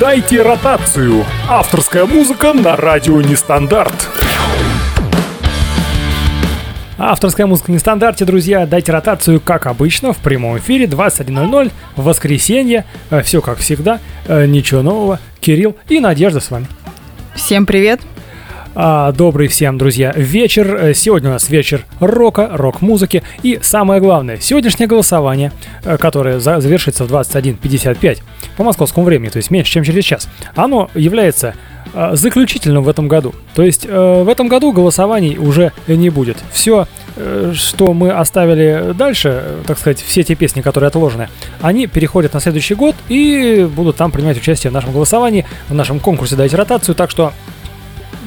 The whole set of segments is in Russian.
Дайте ротацию. Авторская музыка на радио Нестандарт. Авторская музыка нестандарте, друзья. Дайте ротацию, как обычно, в прямом эфире 21.00 в воскресенье. Э, Все как всегда. Э, Ничего нового. Кирилл и Надежда с вами. Всем привет. А, Добрый всем, друзья, вечер. Э, Сегодня у нас вечер рока, рок-музыки. И самое главное, сегодняшнее голосование, которое за- завершится в 21.55 по московскому времени, то есть меньше, чем через час, оно является э, заключительным в этом году. То есть э, в этом году голосований уже не будет. Все, что мы оставили дальше, э, так сказать, все те песни, которые отложены, они переходят на следующий год и будут там принимать участие в нашем голосовании, в нашем конкурсе «Дайте ротацию». Так что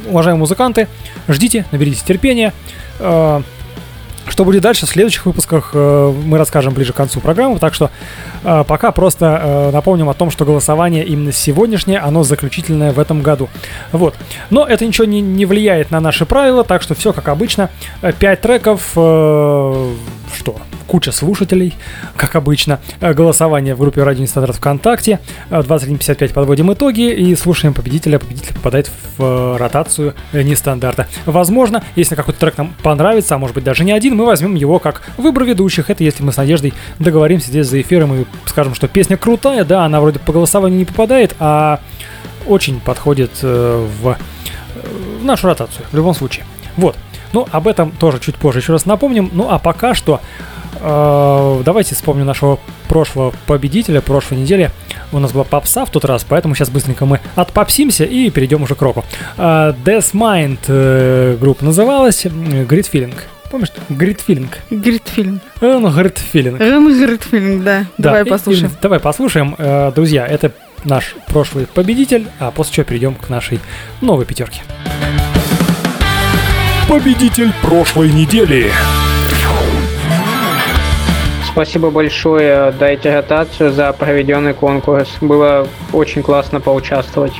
уважаемые музыканты, ждите, наберитесь терпения. Э, Что будет дальше в следующих выпусках, э, мы расскажем ближе к концу программы. Так что э, пока просто э, напомним о том, что голосование именно сегодняшнее, оно заключительное в этом году. Вот. Но это ничего не, не влияет на наши правила, так что все как обычно. Э, Пять треков, э, что? Куча слушателей, как обычно. Э, Голосование в группе Радио Нестандарт ВКонтакте. Э, 21.55 подводим итоги и слушаем победителя. Победитель попадает в э, ротацию э, нестандарта. Возможно, если какой-то трек нам понравится, а может быть даже не один, мы возьмем его как выбор ведущих. Это если мы с Надеждой договоримся здесь за эфиром и скажем, что песня крутая, да, она вроде по голосованию не попадает, а очень подходит э, в, э, нашу ротацию, в любом случае. Вот. Ну, об этом тоже чуть позже еще раз напомним. Ну, а пока что э, давайте вспомним нашего прошлого победителя прошлой недели. У нас была попса в тот раз, поэтому сейчас быстренько мы отпопсимся и перейдем уже к року. Э, Death Mind э, группа называлась, Grid Feeling. Помнишь? Grid Feeling. Гритфильм. Э, ну, Grid Feeling. Да. Да, Давай и- послушаем. и- давай послушаем. Э, Друзья, это наш прошлый победитель, а после чего перейдем к нашей новой пятерке. Победитель прошлой недели. Спасибо большое Дайте ротацию за проведенный конкурс. Было очень классно поучаствовать.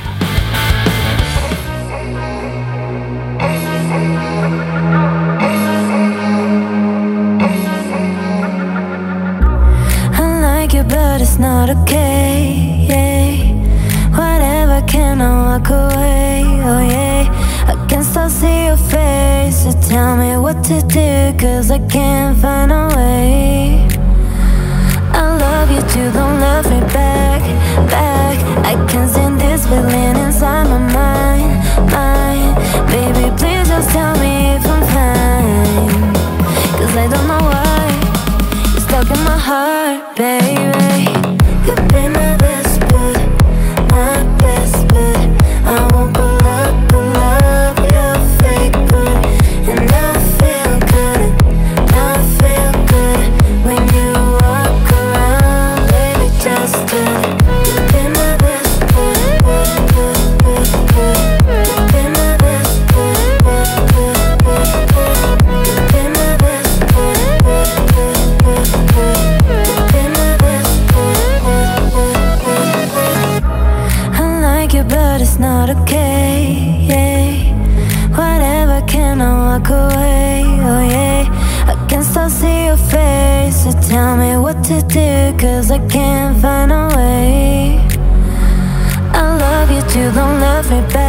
Love me back.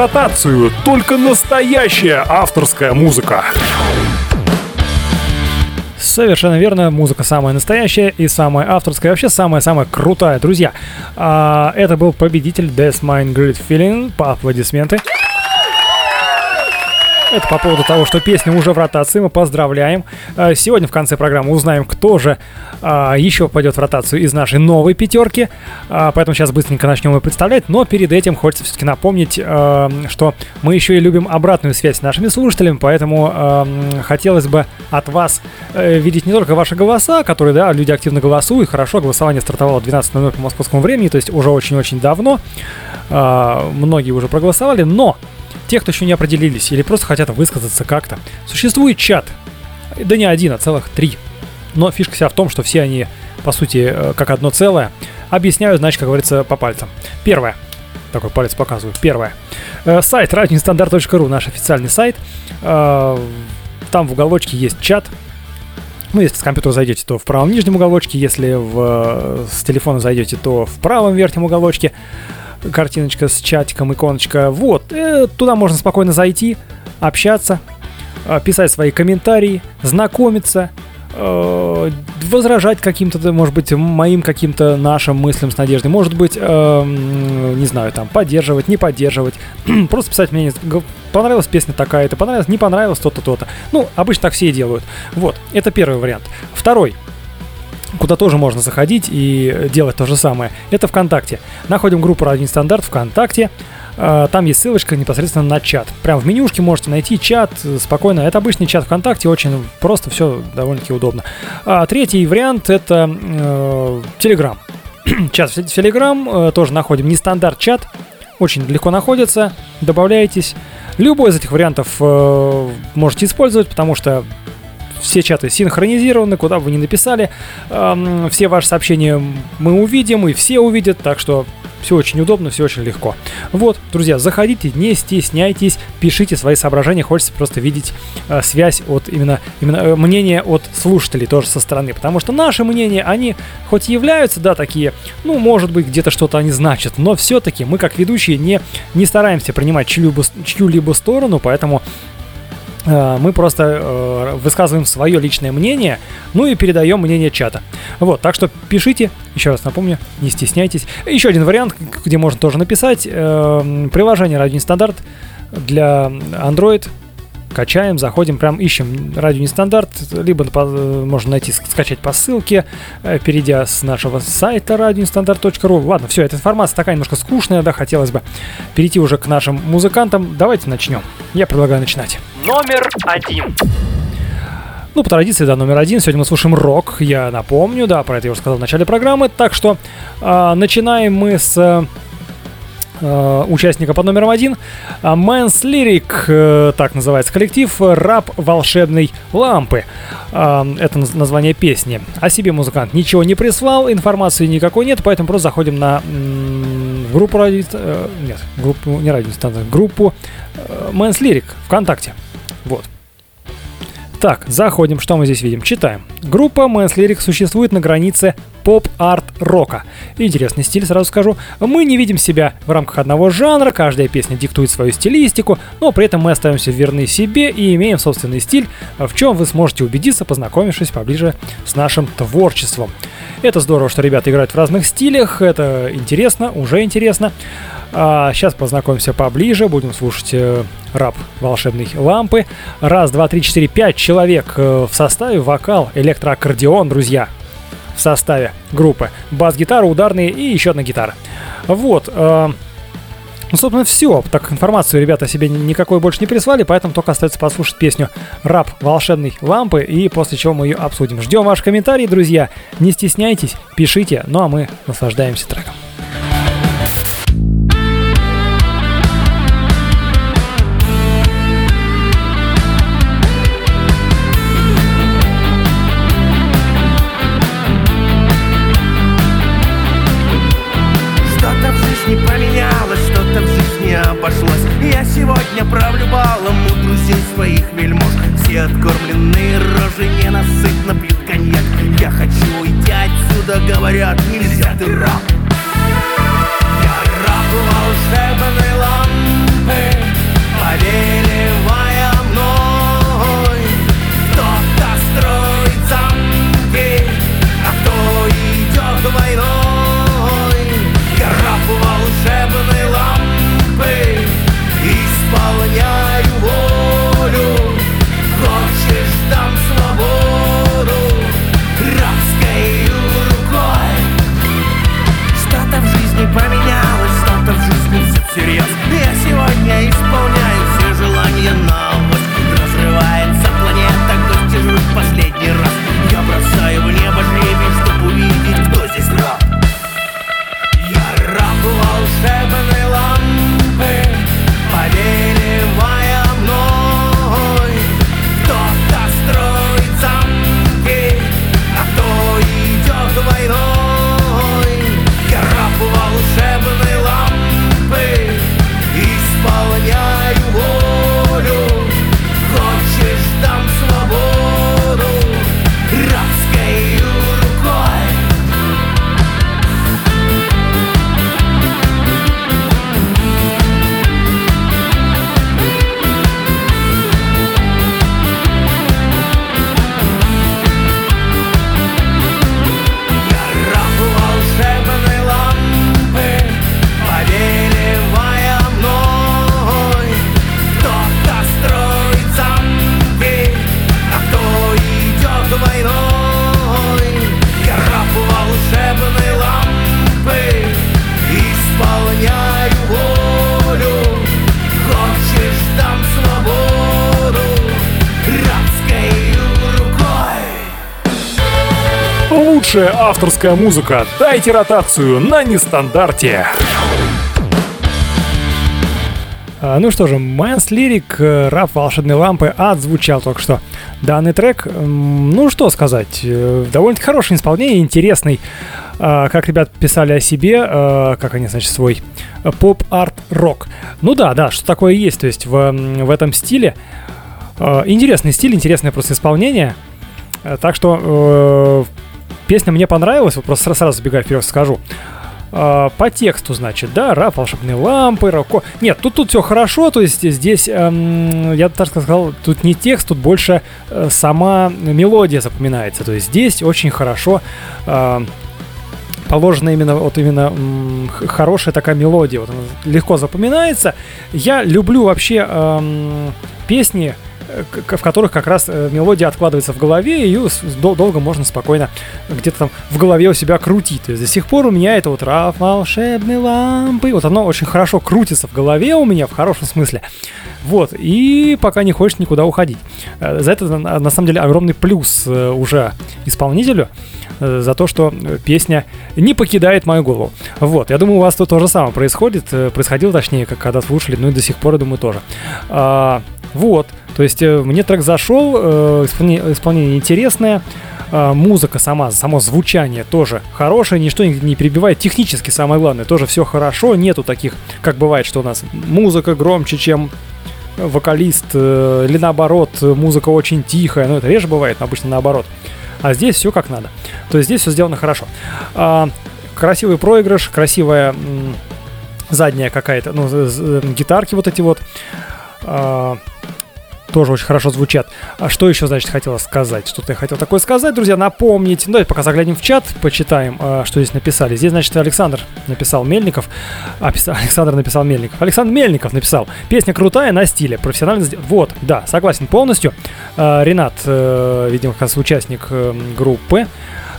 Ротацию. Только настоящая авторская музыка. Совершенно верно, музыка самая настоящая и самая авторская, вообще самая-самая крутая, друзья. А, это был победитель Death Mind Great Feeling, по аплодисменты. Это по поводу того, что песня уже в ротации, мы поздравляем. А, Сегодня в конце программы узнаем, кто же а, еще пойдет в ротацию из нашей новой пятерки. А, Поэтому сейчас быстренько начнем ее представлять. Но перед этим хочется все-таки напомнить, а, что мы еще и любим обратную связь с нашими слушателями, поэтому м, хотелось бы от вас э, видеть не только ваши голоса, которые, да, люди активно голосуют. Хорошо, голосование стартовало в 12.00 по московскому времени, то есть уже очень-очень давно. Многие уже проголосовали, но те, кто еще не определились или просто хотят высказаться как-то, существует чат. Да не один, а целых три. Но фишка вся в том, что все они, по сути, э, как одно целое, объясняют, значит, как говорится, по пальцам. Первое. Такой палец показываю. Первое. Э, Сайт radioneстандарт.ру, наш официальный сайт. Э, Там в уголочке есть чат. Ну, если с компьютера зайдете, то в правом нижнем уголочке. Если в, с телефона зайдете, то в правом верхнем уголочке картиночка с чатиком, иконочка. Вот, э, туда можно спокойно зайти, общаться, э, писать свои комментарии, знакомиться, э, возражать каким-то, может быть, моим каким-то нашим мыслям с надеждой. Может быть, эм, не знаю, там, поддерживать, не поддерживать. Просто писать мне, понравилась песня такая-то, понравилась, не понравилась то-то, то-то. Ну, обычно так все и делают. Вот, это первый вариант. Второй куда тоже можно заходить и делать то же самое. Это ВКонтакте. Находим группу Радио Стандарт ВКонтакте. А, Там есть ссылочка непосредственно на чат. Прям в менюшке можете найти чат э, спокойно. Это обычный чат ВКонтакте, очень просто, все довольно-таки удобно. А третий вариант это э, Telegram. чат в Телеграм э, тоже находим. Нестандарт чат. Очень легко находится. Добавляйтесь. Любой из этих вариантов э, можете использовать, потому что все чаты синхронизированы, куда бы вы ни написали. Все ваши сообщения мы увидим, и все увидят, так что все очень удобно, все очень легко. Вот, друзья, заходите, не стесняйтесь, пишите свои соображения, хочется просто видеть э, связь от именно, именно э, мнения от слушателей тоже со стороны, потому что наши мнения, они хоть и являются, да, такие, ну, может быть, где-то что-то они значат, но все-таки мы, как ведущие, не, не стараемся принимать чью-либо, чью-либо сторону, поэтому мы просто э, высказываем свое личное мнение, ну и передаем мнение чата. Вот, так что пишите, еще раз напомню, не стесняйтесь. Еще один вариант, где можно тоже написать, э, приложение Радио Нестандарт для Android. Качаем, заходим, прям ищем радио нестандарт, либо по- э, можно найти, ск- скачать по ссылке, э, перейдя с нашего сайта радионестандарт.ру. Ладно, все, эта информация такая немножко скучная, да, хотелось бы перейти уже к нашим музыкантам. Давайте начнем. Я предлагаю начинать. Номер один. Ну, по традиции, да, номер один. Сегодня мы слушаем рок, я напомню, да, про это я уже сказал в начале программы. Так что а, начинаем мы с э, э, участника под номером один. А, Man's Lyric, э, так называется коллектив, э, раб волшебной лампы. А, это наз- название песни. О себе музыкант ничего не прислал, информации никакой нет, поэтому просто заходим на группу радио... э, нет, группу, не радио, группу э, Man's Lyric ВКонтакте. Вот. Так, заходим, что мы здесь видим? Читаем. Группа Man's Lyric существует на границе поп-арт-рока. Интересный стиль, сразу скажу. Мы не видим себя в рамках одного жанра, каждая песня диктует свою стилистику, но при этом мы остаемся верны себе и имеем собственный стиль, в чем вы сможете убедиться, познакомившись поближе с нашим творчеством. Это здорово, что ребята играют в разных стилях, это интересно, уже интересно. А сейчас познакомимся поближе, будем слушать э, рап волшебной лампы. Раз, два, три, четыре, пять человек э, в составе, вокал, электроаккордеон, друзья, в составе группы. Бас-гитара, ударные и еще одна гитара. Вот. э, ну, собственно, все. Так информацию ребята себе никакой больше не прислали, поэтому только остается послушать песню «Раб волшебной лампы», и после чего мы ее обсудим. Ждем ваши комментарии, друзья. Не стесняйтесь, пишите, ну а мы наслаждаемся треком. Откормленные рожи ненасытно пьют коньяк. Я хочу уйти отсюда, говорят, нельзя, ты раб Лучшая авторская музыка. Дайте ротацию на нестандарте. А, Ну что же, Мэнс Лирик, э, раб волшебной лампы отзвучал только что. Данный трек, ну что сказать, э, довольно-таки хорошее исполнение, интересный. А, Как ребят писали о себе, э, как они, значит, свой поп-арт-рок. Ну да, да, что такое есть, то есть в, в этом стиле. Интересный стиль, интересное просто исполнение. Так что песня мне понравилась, вот просто сра- сразу забегая вперед скажу. А, по тексту, значит, да, раб, волшебные лампы, роко. Нет, тут тут все хорошо, то есть здесь, эм, я так сказал, тут не текст, тут больше э, сама мелодия запоминается. То есть здесь очень хорошо э, положена именно вот именно м, хорошая такая мелодия, вот она легко запоминается. Я люблю вообще эм, песни, э, в которых как раз э, мелодия откладывается в голове, и ее долго можно спокойно где-то там в голове у себя крутить. То есть до сих пор у меня это вот «Раф волшебной лампы», вот оно очень хорошо крутится в голове у меня, в хорошем смысле. Вот, и пока не хочет никуда уходить. Э, За это, на самом деле, огромный плюс э, уже исполнителю, за то, что песня не покидает мою голову. Вот, я думаю, у вас тут то же самое происходит, происходило точнее, как когда слушали, ну и до сих пор, я думаю, тоже. Вот, то есть э, мне трек зашел, э, исполнение, исполнение интересное, а, музыка сама, само звучание тоже хорошее, ничто не, перебивает. Технически самое главное, тоже все хорошо, нету таких, как бывает, что у нас музыка громче, чем вокалист, э, или наоборот, э, музыка очень тихая, ну это реже бывает, но обычно наоборот. А здесь все как надо. То есть здесь все сделано хорошо. А, красивый проигрыш, красивая задняя какая-то, ну, гитарки вот эти вот. А, тоже очень хорошо звучат. А что еще, значит, хотела сказать? Что-то я хотел такое сказать, друзья, напомнить. Ну, давайте пока заглянем в чат, почитаем, а, что здесь написали. Здесь, значит, Александр написал Мельников. А, писал- Александр написал Мельников. Александр Мельников написал. Песня крутая, на стиле, профессионально Вот, да, согласен полностью. А, Ренат, э, видимо, как раз участник э, группы.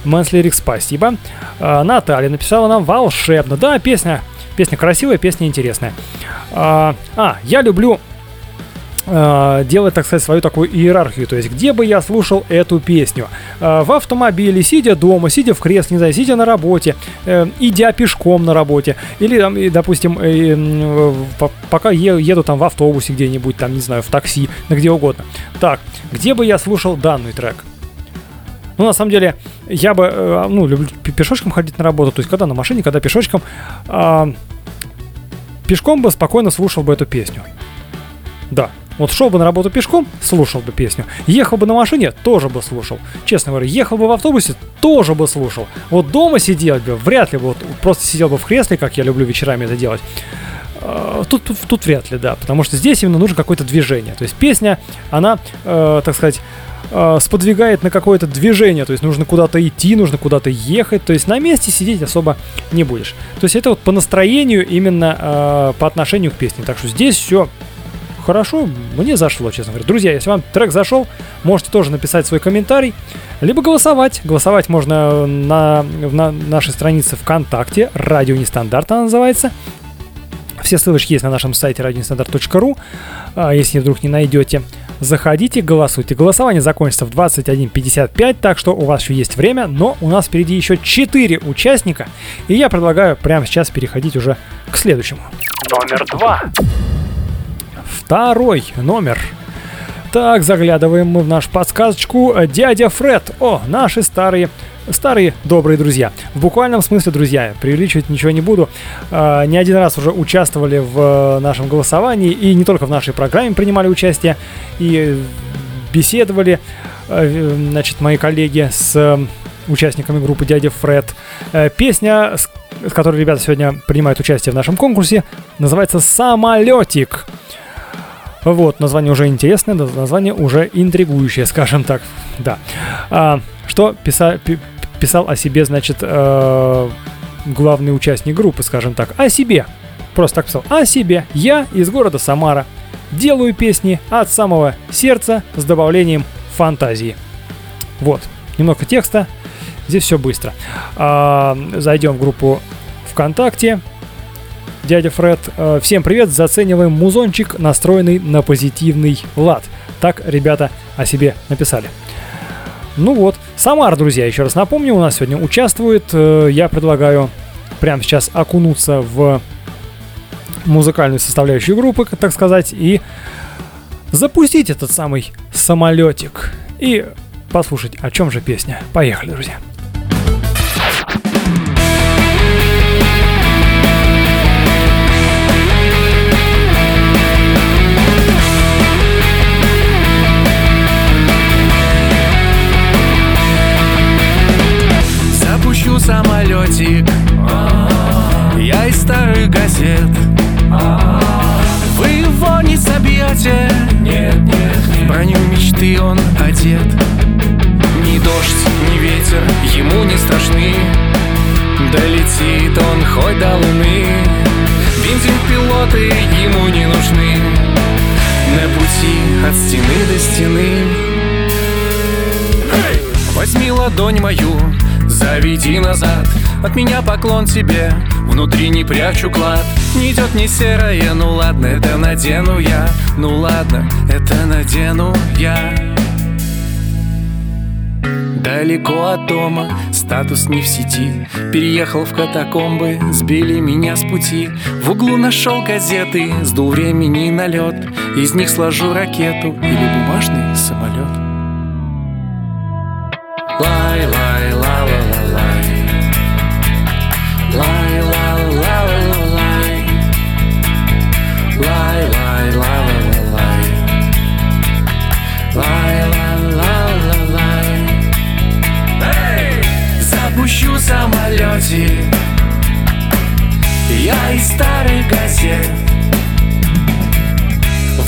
Мэнслерик, спасибо. Наталья написала нам волшебно. Да, песня, песня красивая, песня интересная. А, а, я люблю делать, так сказать, свою такую иерархию. То есть, где бы я слушал эту песню? Э, в автомобиле, сидя дома, сидя в кресле, не знаю, сидя на работе, э, идя пешком на работе, или, допустим, э, пока еду там в автобусе где-нибудь, там, не знаю, в такси, где угодно. Так, где бы я слушал данный трек? Ну, на самом деле, я бы, э, ну, люблю пе- пешочком ходить на работу, то есть, когда на машине, когда пешочком, а, пешком бы спокойно слушал бы эту песню. Да. Вот шел бы на работу пешком, слушал бы песню. Ехал бы на машине, тоже бы слушал. Честно говоря, ехал бы в автобусе, тоже бы слушал. Вот дома сидел бы, вряд ли бы, вот просто сидел бы в кресле, как я люблю вечерами это делать. Э, Тут, тут, тут вряд ли, да, потому что здесь именно нужно какое-то движение. То есть песня, она, э, так сказать, э, сподвигает на какое-то движение, то есть нужно куда-то идти, нужно куда-то ехать, то есть на месте сидеть особо не будешь. То есть это вот по настроению именно э, по отношению к песне. Так что здесь все хорошо, мне зашло, честно говоря. Друзья, если вам трек зашел, можете тоже написать свой комментарий, либо голосовать. Голосовать можно на, на нашей странице ВКонтакте, радио нестандарт она называется. Все ссылочки есть на нашем сайте radionestandarт.ru. А, Если вдруг не найдете, заходите, голосуйте. Голосование закончится в 21.55, так что у вас еще есть время, но у нас впереди еще 4 участника, и я предлагаю прямо сейчас переходить уже к следующему. Номер два. Второй номер. Так, заглядываем мы в нашу подсказочку. Дядя Фред. О, наши старые старые добрые друзья. В буквальном смысле, друзья, преувеличивать ничего не буду. А, не один раз уже участвовали в э, нашем голосовании и не только в нашей программе принимали участие и беседовали, э, значит, мои коллеги с э, участниками группы Дядя Фред. Э, Песня, с с которой ребята сегодня принимают участие в нашем конкурсе, называется «Самолетик». Вот, название уже интересное, название уже интригующее, скажем так. Да. А, что писа- пи- писал о себе, значит, э, главный участник группы, скажем так, о себе. Просто так писал. О себе. Я из города Самара. Делаю песни от самого сердца с добавлением фантазии. Вот. Немного текста. Здесь все быстро. А, зайдем в группу ВКонтакте. Дядя Фред, э, всем привет, зацениваем музончик, настроенный на позитивный лад. Так ребята о себе написали. Ну вот, Самар, друзья, еще раз напомню, у нас сегодня участвует. э, Я предлагаю прямо сейчас окунуться в музыкальную составляющую группы, так сказать, и запустить этот самый самолетик и послушать, о чем же песня. Поехали, друзья. Самолетик Я из старых газет. Вы его не собьете Нет, нет, В броню мечты он одет. Ни дождь, ни ветер ему не страшны. Долетит он хоть до луны. Бензин пилоты ему не нужны. На пути от стены до стены. Возьми ладонь мою, заведи назад. От меня поклон тебе, внутри не прячу клад. Не идет не серое, ну ладно, это надену я. Ну ладно, это надену я. Далеко от дома, статус не в сети. Переехал в катакомбы, сбили меня с пути. В углу нашел газеты, сдул времени на лед. Из них сложу ракету или бумажный самолет Запущу самолетик Я из старых газет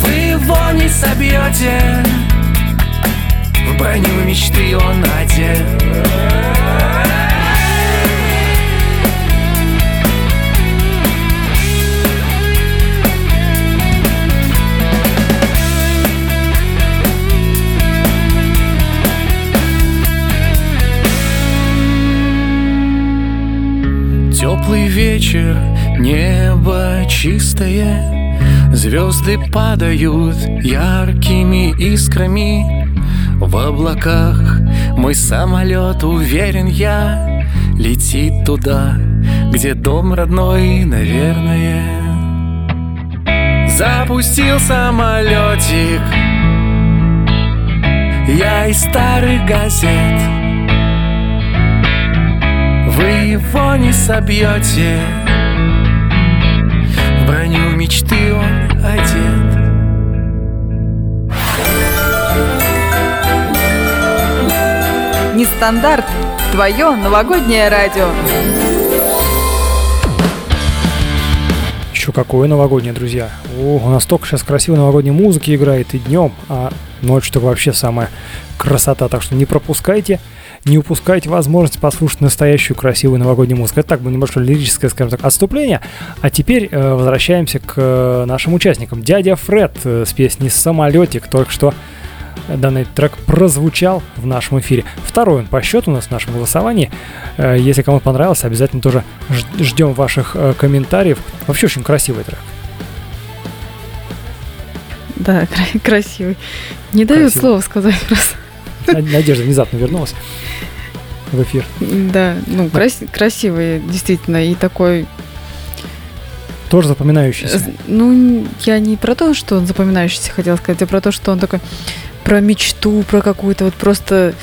Вы его не собьете. В броню мечты он одет Теплый вечер, небо чистое Звезды падают яркими искрами. В облаках мой самолет, уверен я Летит туда, где дом родной, наверное. Запустил самолетик. Я из старых газет Вы его не собьете В броню мечты он одет Нестандарт. Твое новогоднее радио. Еще какое новогоднее, друзья. О, у нас столько сейчас красивой новогодней музыки играет и днем, а ночью так вообще самая красота. Так что не пропускайте, не упускайте возможность послушать настоящую красивую новогоднюю музыку. Это так было небольшое лирическое, скажем так, отступление. А теперь э, возвращаемся к э, нашим участникам. Дядя Фред э, с песней «Самолетик» только что данный трек прозвучал в нашем эфире. Второй он по счету у нас в нашем голосовании. Э, Если кому понравился, обязательно тоже ждем ваших э, комментариев. Вообще очень красивый трек. Да, кра- красивый. Не дают слова сказать просто. Над- Надежда внезапно вернулась в эфир. Да, ну, крас- красивый, действительно, и такой... Тоже запоминающийся. Ну, я не про то, что он запоминающийся хотел сказать, а про то, что он такой про мечту, про какую-то вот просто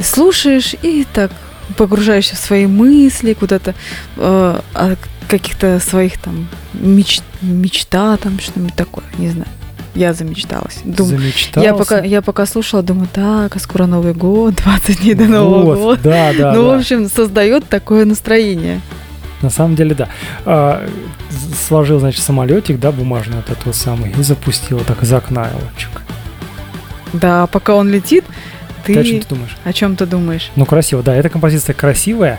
слушаешь и так погружаешься в свои мысли куда-то, э, о каких-то своих там меч- мечта, там что-нибудь такое, не знаю. Я замечталась. Думаю, Замечтался. я пока, я пока слушала, думаю, так, а скоро Новый год, 20 дней до Нового Вот, года. Да, да, ну, да. в общем, создает такое настроение. На самом деле, да. А, сложил, значит, самолетик, да, бумажный вот этот вот самый, и запустил так из окна его. чик. Да, пока он летит, ты, Ты о чем ты думаешь? о чем ты думаешь? Ну, красиво, да, эта композиция красивая.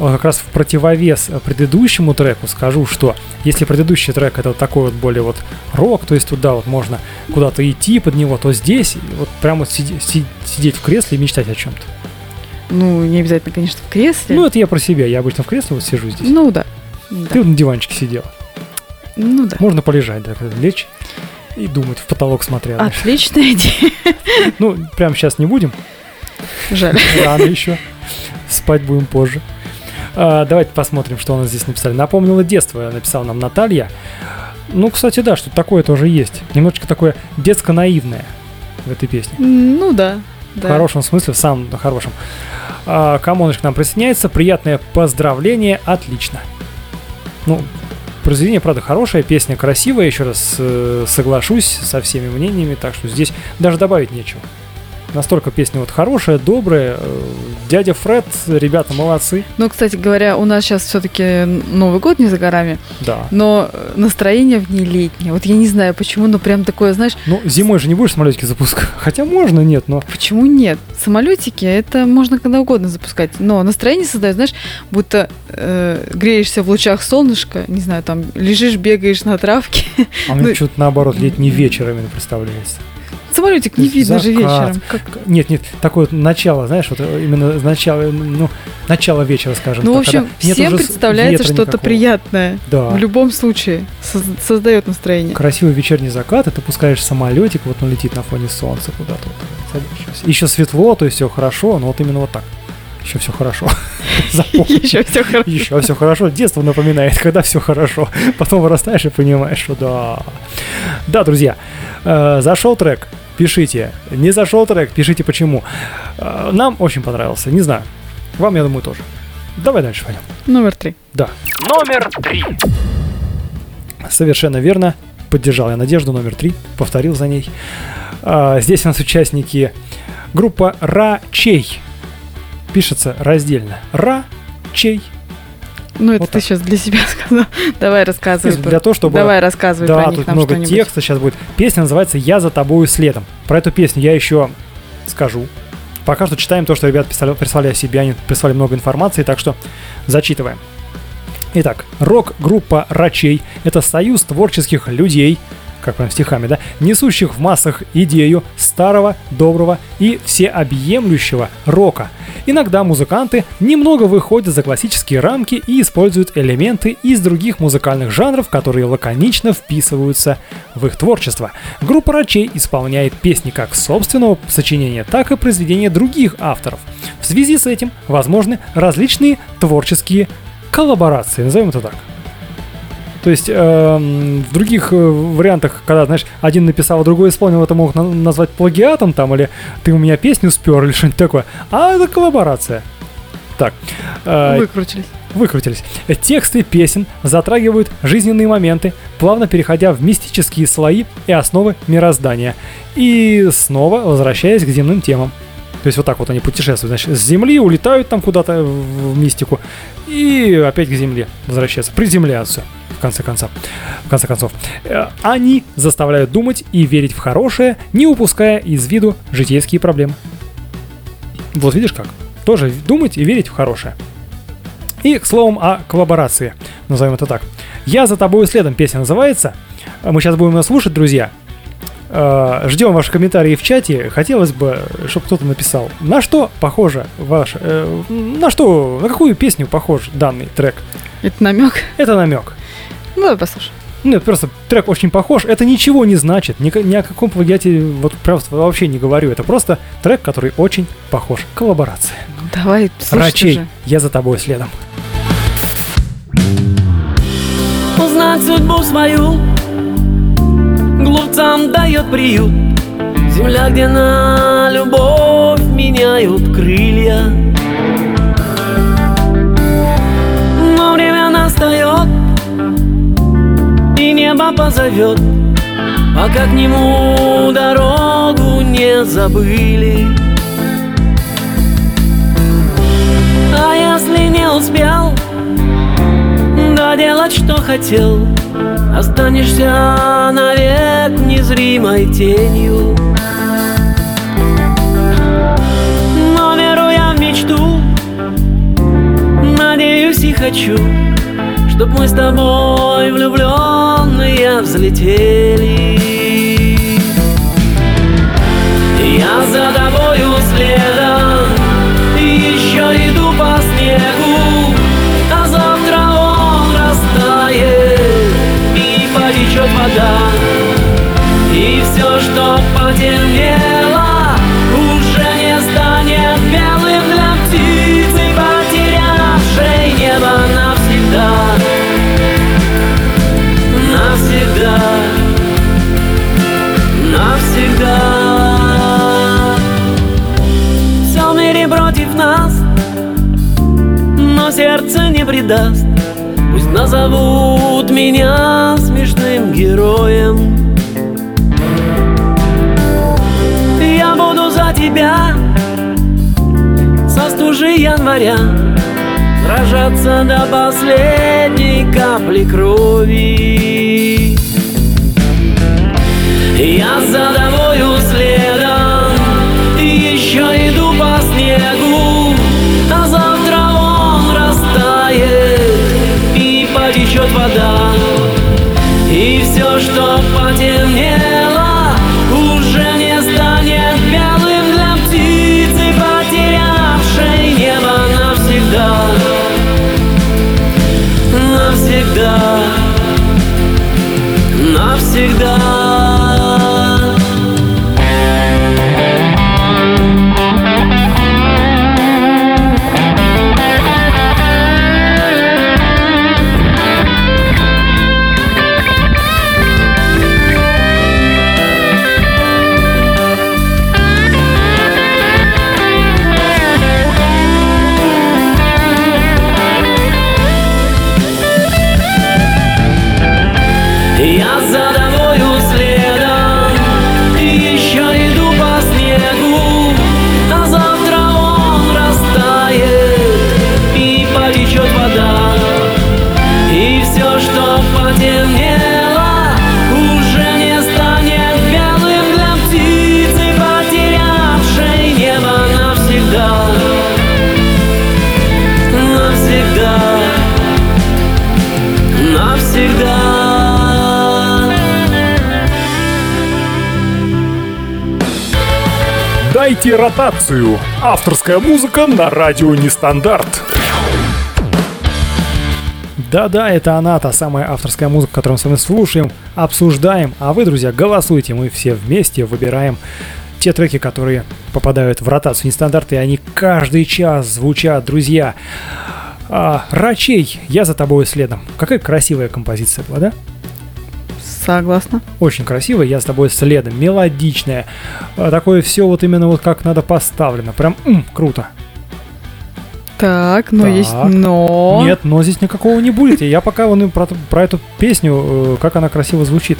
Как раз в противовес предыдущему треку скажу, что если предыдущий трек это вот такой вот более вот рок, то есть туда вот можно куда-то идти под него, то здесь вот прямо вот сиди- си- сидеть в кресле и мечтать о чем-то. Ну, не обязательно, конечно, в кресле. Ну, это я про себя, я обычно в кресле вот сижу здесь. Ну, да. Да. Ты вот на диванчике сидел. Ну да. Можно полежать, да, лечь и думать, в потолок смотря. Отличная идея. Ну, прямо сейчас не будем. Жаль. Рано еще. Спать будем позже. А, давайте посмотрим, что у нас здесь написали. Напомнила детство, написала нам Наталья. Ну, кстати, да, что такое тоже есть. Немножечко такое детско-наивное в этой песне. Ну да. В да. хорошем смысле, в самом хорошем. А, Камоныч к нам присоединяется. Приятное поздравление, отлично. Ну, произведение, правда, хорошая, песня красивая, еще раз э, соглашусь со всеми мнениями, так что здесь даже добавить нечего. Настолько песня вот хорошая, добрая. э, Дядя Фред, ребята молодцы. Ну, кстати говоря, у нас сейчас все-таки Новый год не за горами, Да. но э, настроение в ней летнее. Вот я не знаю почему, но прям такое, знаешь, Ну, зимой же не будешь самолетики запускать. Хотя можно, нет, но... почему нет? Самолетики это можно когда угодно запускать, но настроение создает, знаешь, будто э, греешься в лучах солнышка, не знаю, там лежишь, бегаешь на травке. А мне Ну, почему-то наоборот летний вечер именно представляется. Самолетик не видно же закат. вечером. Как- Нет, нет, такое вот начало, знаешь, вот э, именно начало, ну, начало вечера, скажем Ну, в так, когда общем, всем представляется что-то приятное. Да. В любом случае соз- создает настроение. Красивый вечерний закат, и ты пускаешь самолетик, вот он летит на фоне солнца куда-то. Вот. Еще светло, то есть все хорошо, но вот именно вот так. Еще все хорошо. Еще все хорошо. Еще все хорошо. Детство напоминает, когда все хорошо. Потом вырастаешь и понимаешь, что да. Да, друзья, э, зашел трек, пишите. Не зашел трек, пишите почему. Э, Нам очень понравился, не знаю. Вам, я думаю, тоже. Давай дальше пойдем. Номер три. Да, Номер три. совершенно верно. Поддержал я Надежду, номер три, повторил за ней. А, здесь у нас участники группа Ра-Чей. Пишется раздельно. Ра-Чей. Ну, это Вот ты так. сейчас для себя сказал. Давай рассказывай. про- Для того, чтобы Давай рассказывай Да, про них тут нам много текста сейчас будет. Песня называется «Я за тобою следом». Про эту песню я еще скажу. Пока что читаем то, что ребят писали, прислали о себе. Они прислали много информации, так что зачитываем. Итак, рок-группа «Рачей» — это союз творческих людей, как прям стихами, да, несущих в массах идею старого, доброго и всеобъемлющего рока. Иногда музыканты немного выходят за классические рамки и используют элементы из других музыкальных жанров, которые лаконично вписываются в их творчество. Группа «Рачей» исполняет песни как собственного сочинения, так и произведения других авторов. В связи с этим возможны различные творческие коллаборации, назовем это так. То есть эм, в других э, вариантах, когда, знаешь, один написал, а другой исполнил, это мог на- назвать плагиатом там, или ты у меня песню спер, или что-нибудь такое. А это коллаборация. Так. э, Выкрутились. выкрутились. Тексты песен затрагивают жизненные моменты, плавно переходя в мистические слои и основы мироздания. И снова возвращаясь к земным темам. То есть вот так вот они путешествуют. Значит, с Земли улетают там куда-то в мистику. И опять к Земле возвращаются. Приземляются, в конце концов. В конце концов. Э, Они заставляют думать и верить в хорошее, не упуская из виду житейские проблемы. Вот видишь как? Тоже думать и верить в хорошее. И, к словам о коллаборации, назовем это так. «Я за тобой следом» песня называется. Мы сейчас будем ее слушать, друзья. Э, Ждем ваши комментарии в чате. Хотелось бы, чтобы кто-то написал, на что похоже ваш... э, на что, на какую песню похож данный трек. Это намек. Это намек. Ну, давай послушай. Ну, это просто трек очень похож. Это ничего не значит. Ни, ни о каком плагиате вот просто вообще не говорю. Это просто трек, который очень похож. Коллаборация. Ну, давай, слушай Рачей, же. я за тобой следом. Узнать судьбу свою Глупцам дает приют. Земля, где на любовь меняют крылья. Но время настает И небо позовет Пока к нему дорогу не забыли. А если не успел доделать, что хотел. Останешься навек незримой тенью. Но веру я в мечту. Надеюсь и хочу Чтоб мы с тобой влюбленные взлетели. Я за тобою следом течет вода. И все, что потемнело Уже не станет белым для птицы Потерявшей небо навсегда. Навсегда. Навсегда. Все в мире против нас Но сердце не предаст. Пусть назовут меня героем. Я буду за тебя со стужи января Сражаться до последней капли крови. Я за тобою следом Еще иду по снегу А завтра он растает И потечет вода И все, что потемнело ротацию. Авторская музыка на радио Нестандарт. Да-да, это она, та самая авторская музыка, которую мы с вами слушаем, обсуждаем, а вы, друзья, голосуйте, мы все вместе выбираем те треки, которые попадают в ротацию нестандарт, и они каждый час звучат, друзья. А, Рачей, я за тобой следом. Какая красивая композиция была, да? Согласна. Очень красивая, я с тобой следом, мелодичная. А, Такое все вот именно вот как надо поставлено. Прям м, круто. Так, но Так. есть но. Нет, но здесь никакого не будет. И Я пока вон про, про эту песню, э, как она красиво звучит.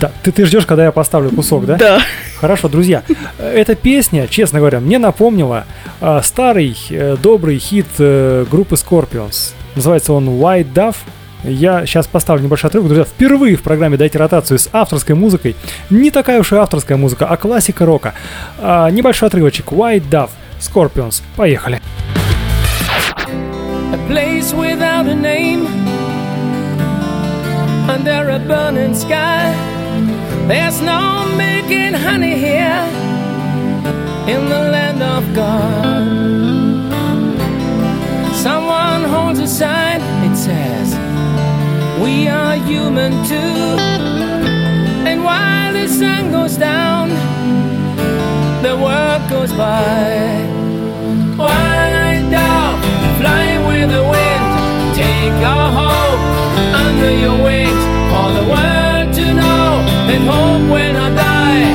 Да, ты, ты ждешь, когда я поставлю кусок, да? Да. Хорошо, друзья. Эта песня, честно говоря, мне напомнила э, старый э, добрый хит э, группы Scorpions. Называется он White Dove. Я сейчас поставлю небольшой отрывок, друзья. Впервые в программе «Дайте ротацию» с авторской музыкой. Не такая уж и авторская музыка, а классика рока. А, небольшой отрывочек. White Dove. Scorpions. Поехали. a place without a name under a burning sky. There's no making honey here in the land of God. Someone holds a sign, it says, We are human too. And while the sun goes down, the world goes by. White dove, fly with the wind. Take our hope under your wings for the world to know and hope when I die,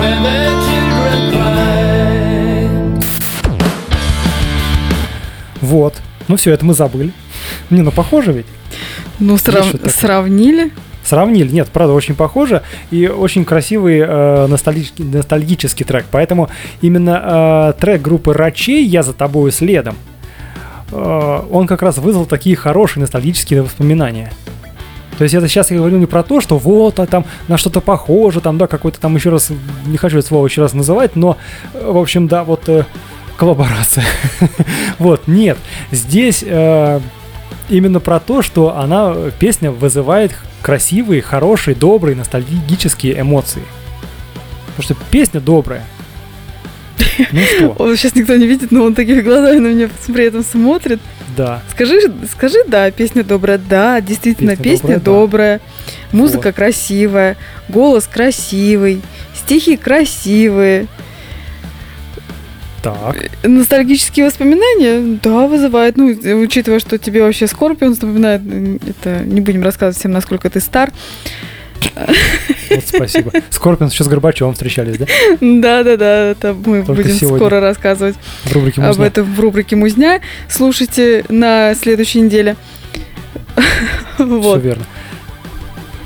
where the children cry. Вот. Ну все, это мы забыли. Не, ну похоже ведь. Ну, срав- сравнили. Сравнили. Нет, правда, очень похоже. И очень красивый э, ностальгический, ностальгический трек. Поэтому именно э, трек группы Рачей «Я за тобою следом» э, он как раз вызвал такие хорошие ностальгические воспоминания. То есть это сейчас я говорю не про то, что вот, а там на что-то похоже, там, да, какой-то там еще раз, не хочу это слово еще раз называть, но, э, в общем, да, вот э, коллаборация. вот, нет, здесь э, именно про то, что она, э, песня вызывает красивые, хорошие, добрые, ностальгические эмоции. Потому что песня добрая. Ну что, Он сейчас никто не видит, но он такими глазами на меня при этом смотрит. да. Скажи, скажи, да, песня добрая. Да, действительно, Песня песня, добрая, да. добрая. Музыка красивая, голос красивый, стихи красивые. Так, Ностальгические воспоминания, да, вызывает. Ну, учитывая, что тебе вообще Скорпион напоминает, это не будем рассказывать всем, насколько ты стар. вот Спасибо. Скорпион еще с Горбачевым встречались, да? Да-да-да, это мы Только будем сегодня. скоро рассказывать В рубрике об этом в рубрике «Музня». Слушайте на следующей неделе. Все Вот. верно.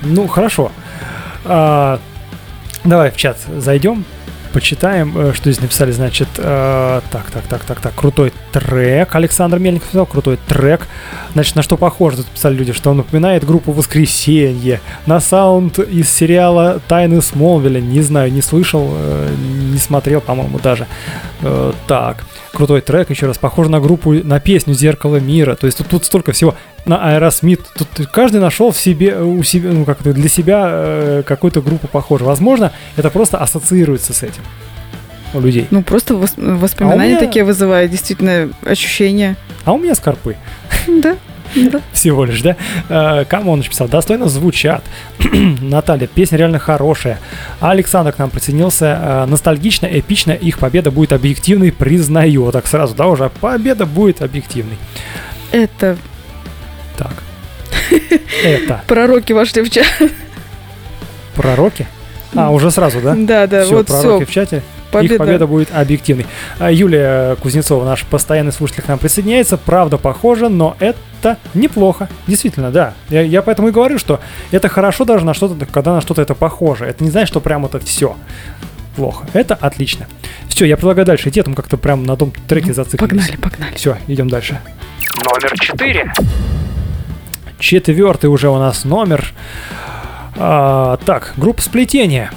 Ну, хорошо. А, давай в чат зайдем, почитаем, э, что здесь написали. Значит, э, так, так, так, так, так, крутой трек. Александр Мельников сказал, крутой трек. Значит, на что похоже, тут писали люди, что он напоминает группу «Воскресенье». На саунд из сериала «Тайны Смолвиля». Не знаю, не слышал, э, не смотрел, по-моему, даже. Э, так, крутой трек, еще раз, похож на группу, на песню «Зеркало мира». То есть тут, тут столько всего. На Аэросмит. Тут каждый нашел в себе, у себя, ну, как для себя э, какую-то группу похожую. Возможно, это просто ассоциируется с этим у людей. Ну, просто вос- воспоминания А меня- такие вызывают, действительно, ощущения. А у меня скорпы. Да. Всего лишь, да? Э, он написал? Достойно звучат. Наталья, песня реально хорошая. Александр к нам присоединился. Э, Ностальгично, эпично. Их победа будет объективной, признаю. Так сразу, да, уже победа будет объективной. Это Так. Это пророки вошли в чат. пророки? А, уже сразу, да? Да, да, Всё, вот пророки все. в чате. Их Победа. победа будет объективной. А, Юлия Кузнецова, наш постоянный слушатель, к нам присоединяется. Правда, похоже, но это неплохо. Действительно, да. Я, я поэтому и говорю, что это хорошо даже на что-то, когда на что-то это похоже. Это не значит, что прям это все плохо. Это отлично. Все, я предлагаю дальше идти, а то мы как-то прям на том треке зациклились. Погнали, погнали. Все, идем дальше. Номер четыре. Четвертый уже у нас номер. А, так, группа сплетения.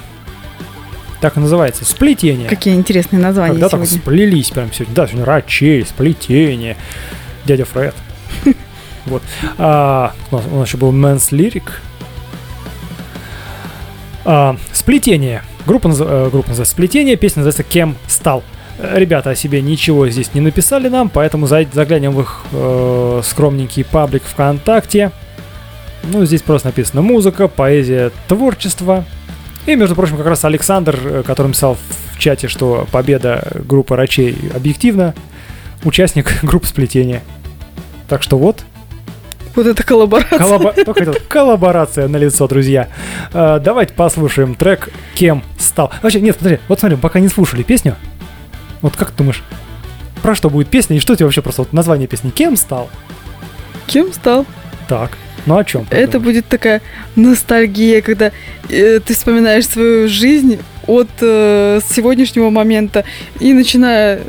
Так и называется. Сплетение. Какие интересные названия Когда так сегодня. сплелись прям сегодня. Да, сегодня рачей, сплетение. Дядя Фред. Вот. А, у, нас, у нас еще был Mans Lyric. А, сплетение. Группа, наз- э, группа называется Сплетение, песня называется Кем стал. Ребята о себе ничего здесь не написали нам, поэтому заглянем в их э, скромненький паблик ВКонтакте. Ну, здесь просто написано музыка, поэзия, творчество. И, между прочим, как раз Александр, э, который писал в чате, что победа группы Рачей объективно, участник группы сплетения. Так что вот, Вот это коллаборация. только хотел- коллаборация на лицо, друзья. Э, давайте послушаем трек «Кем стал». Вообще, нет, смотри, вот смотри, пока не слушали песню, вот как ты думаешь, про что будет песня и что тебе вообще просто вот название песни «Кем стал»? Кем стал? Так, ну о чем? Это будет такая ностальгия, когда э, ты вспоминаешь свою жизнь от э, сегодняшнего момента и начиная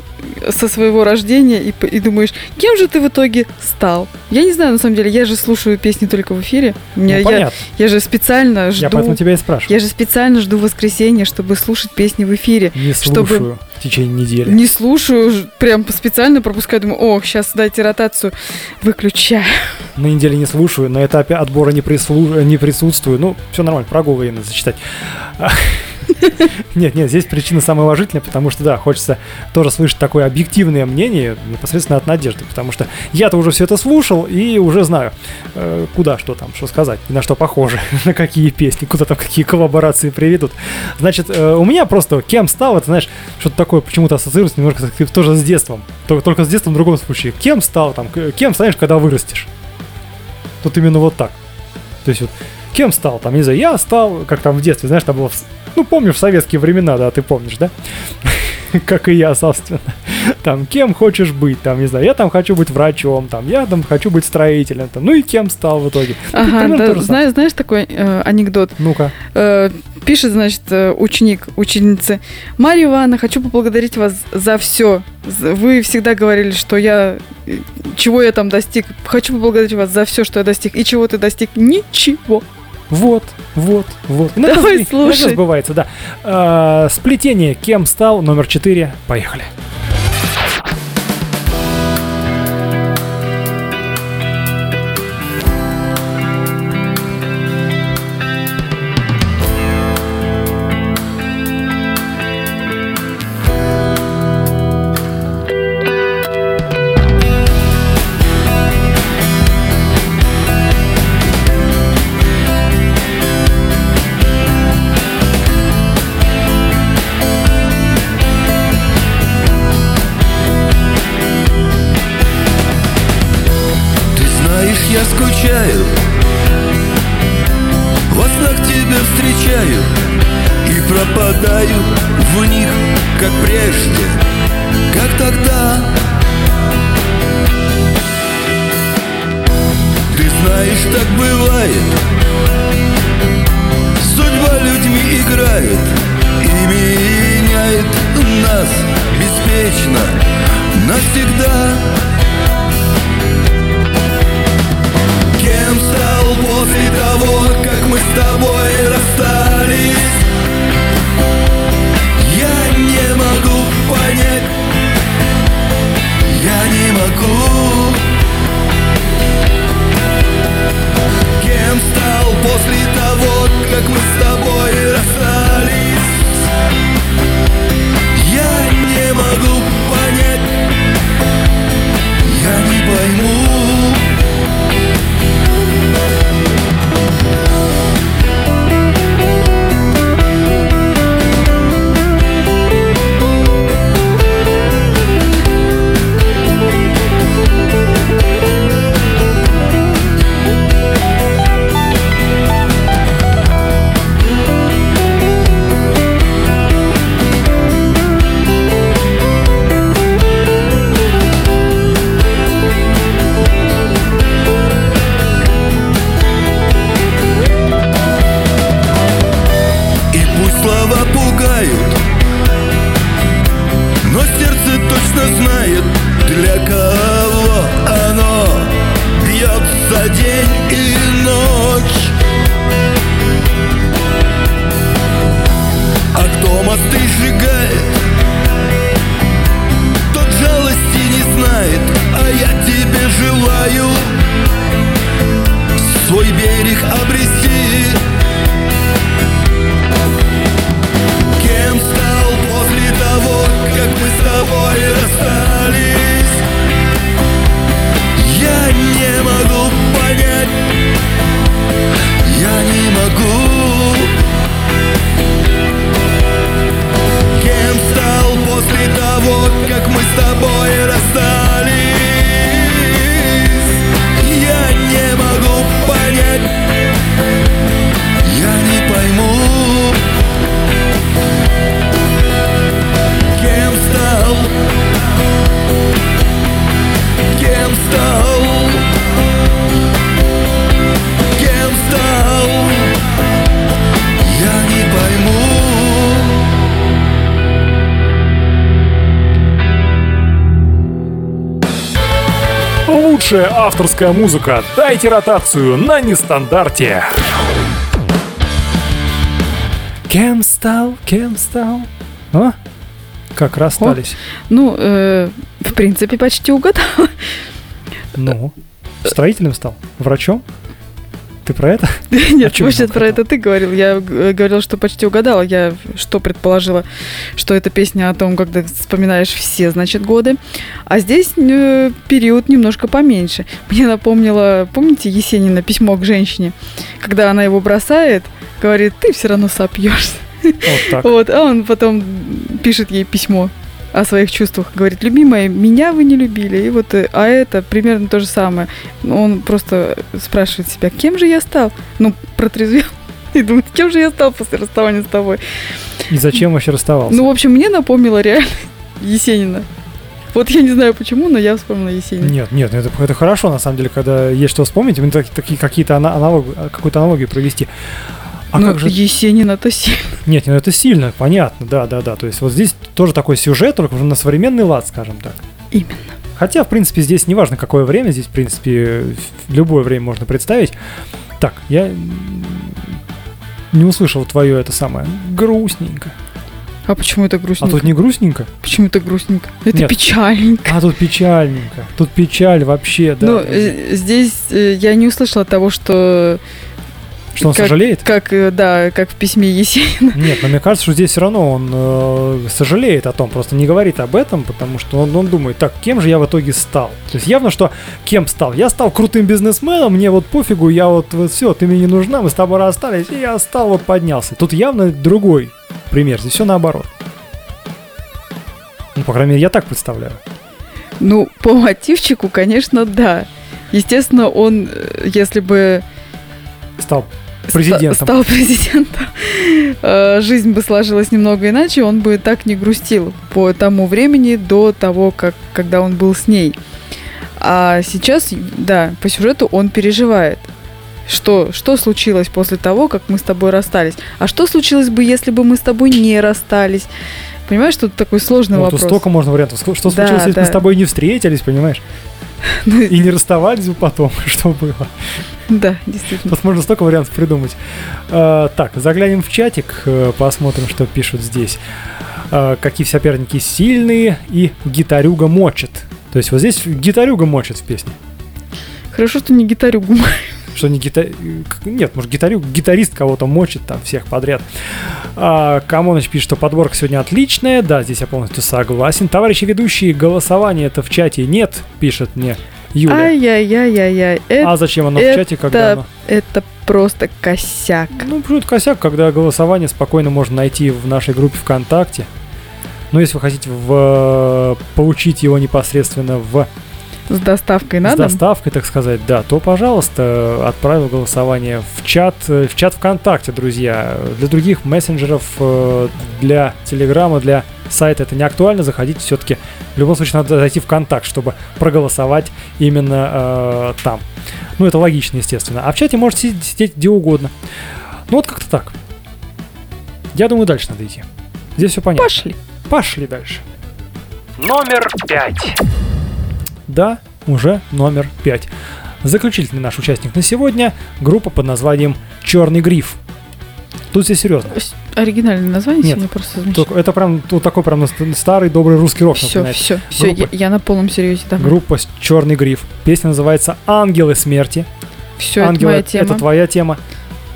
со своего рождения и, и думаешь, кем же ты в итоге стал? Я не знаю, на самом деле, я же слушаю песни только в эфире. Меня- Ну, я, понятно, я же специально я, жду. поэтому тебя и спрашиваю. Я же специально жду воскресенья, чтобы слушать песни в эфире. Не чтобы- слушаю в течение недели. Не слушаю, прям специально пропускаю, думаю, ох, сейчас дайте ротацию, выключаю. На неделе не слушаю, на этапе отбора не, прислу- не присутствую. Ну, все нормально, прогул военный зачитать. Нет, нет, здесь причина самая уважительная, потому что, да, хочется тоже слышать такое объективное мнение непосредственно от Надежды, потому что я-то уже все это слушал и уже знаю, э, куда что там, что сказать, на что похоже, на какие песни, куда там какие коллаборации приведут. Значит, э, у меня просто кем стал, это, знаешь, что-то такое почему-то ассоциируется немножко тоже с детством, только, только с детством в другом случае. Кем стал, там, кем станешь, когда вырастешь? Тут именно вот так. То есть вот кем стал? Там, не знаю, я стал, как там в детстве, знаешь, там было, ну, помнишь, в советские времена, да, ты помнишь, да? Как и я, собственно. Там, кем хочешь быть, там, не знаю, я там хочу быть врачом, там, я там хочу быть строителем, там, ну и кем стал в итоге? Ага, да, знаешь, знаешь такой э, анекдот? Ну-ка. Э, пишет, значит, э, ученик, ученицы. Марья Ивановна, хочу поблагодарить вас за все. Вы всегда говорили, что я... э, Чего я там достиг? Хочу поблагодарить вас за все, что я достиг. И чего ты достиг? Ничего. Вот, вот, вот. Давай иногда- иногда слушай. сбывается, да. А, сплетение кем стал номер 4. Поехали. Ты Лучшая авторская музыка. Дайте ротацию на нестандарте. Кем стал, кем стал? А? Как расстались? Ну, э, в принципе, почти угадал. Ну, строителем стал? Врачом? Ты про это? Нет, вообще я про это ты говорил. Я э, говорил, что почти угадала. Я что предположила, что это песня о том, когда вспоминаешь все, значит, годы. А здесь э, период немножко поменьше. Мне напомнило, помните, Есенина письмо к женщине, когда она его бросает, говорит, ты все равно сопьешься. Вот так. Вот, а он потом пишет ей письмо о своих чувствах. Говорит, любимая, меня вы не любили. И вот, э, а это примерно то же самое. Он просто спрашивает себя, кем же я стал? Ну, протрезвел. И думает, кем же я стал после расставания с тобой? И зачем вообще расставался? Ну, в общем, мне напомнило реально Есенина. Вот я не знаю почему, но я вспомнила Есенина. Нет, нет, это, это хорошо, на самом деле, когда есть что вспомнить, так- такие какие-то ана- аналог, какую-то аналогию провести. А ну, как же... Есенина-то сильно. Нет, ну это сильно, понятно, да, да, да. То есть вот здесь тоже такой сюжет, только уже на современный лад, скажем так. Именно. Хотя, в принципе, здесь не важно, какое время, здесь, в принципе, любое время можно представить. Так, я не услышал твое это самое грустненько. А почему это А грустненько? тут не грустненько? Почему это грустненько? Это Нет. печальненько. А тут печальненько. Тут печаль вообще, да. ну, э, здесь э, я не услышала того, что... что он как- сожалеет? Как, э, да, как в письме Есенина. Нет, но мне кажется, что здесь все равно он э, сожалеет о том, просто не говорит об этом, потому что он, он думает, так, кем же я в итоге стал? То есть явно, что кем стал? Я стал крутым бизнесменом, мне вот пофигу, я вот, вот все, ты мне не нужна, мы с тобой расстались, и я стал вот поднялся. Тут явно другой пример, здесь все наоборот. Ну, по крайней мере, я так представляю. Ну, по мотивчику, конечно, да. Естественно, он, э, если бы... Стал Президентом. стал президентом, э, жизнь бы сложилась немного иначе, он бы так не грустил по тому времени до того, как, когда он был с ней. А сейчас, да, по сюжету он переживает. Что, что случилось после того, как мы с тобой расстались? А что случилось бы, если бы мы с тобой не расстались? Понимаешь, тут такой сложный Ну, вопрос. тут столько можно вариантов. Что Да, случилось, если да. мы с тобой не встретились, понимаешь? Ну, И не расставались бы потом, что было. Да, действительно. Тут можно столько вариантов придумать. А, так, заглянем в чатик, э, посмотрим, что пишут здесь. А, какие соперники сильные и гитарюга мочит. То есть вот здесь гитарюга мочит в песне. Хорошо, что не гитарю гумаю. Что не гита... к- Нет, может, гитарю... гитарист кого-то мочит там всех подряд. А, Камоныч пишет, что подборка сегодня отличная. Да, здесь я полностью согласен. Товарищи ведущие, голосование это в чате нет, пишет мне Юля. Ай-яй-яй-яй-яй. Это, а зачем оно в чате, когда это, оно... это просто косяк. Ну, это косяк, когда голосование спокойно можно найти в нашей группе ВКонтакте. Но если вы хотите в... получить его непосредственно в... С доставкой на с доставкой, так сказать, да, то, пожалуйста, отправил голосование в чат, э, в чат ВКонтакте, друзья. Для других мессенджеров, э, для Телеграма, для сайта это не актуально. Заходите все-таки. В любом случае, надо зайти в контакт, чтобы проголосовать именно э, там. Ну, это логично, естественно. А в чате можете сидеть, сидеть где угодно. Ну, вот как-то так. Я думаю, дальше надо идти. Здесь все понятно. Пошли. Пошли дальше. Номер пять. Да, уже номер 5. Заключительный наш участник на сегодня – группа под названием «Черный гриф». Тут все серьезно. Оригинальное название Нет. сегодня просто. Только- Это прям вот такой прям старый добрый русский рок Все, все, все, я, я на полном серьезе. Давай. Группа «Черный гриф». Песня называется «Ангелы смерти». Все, это Ангелы моя тема. это твоя тема.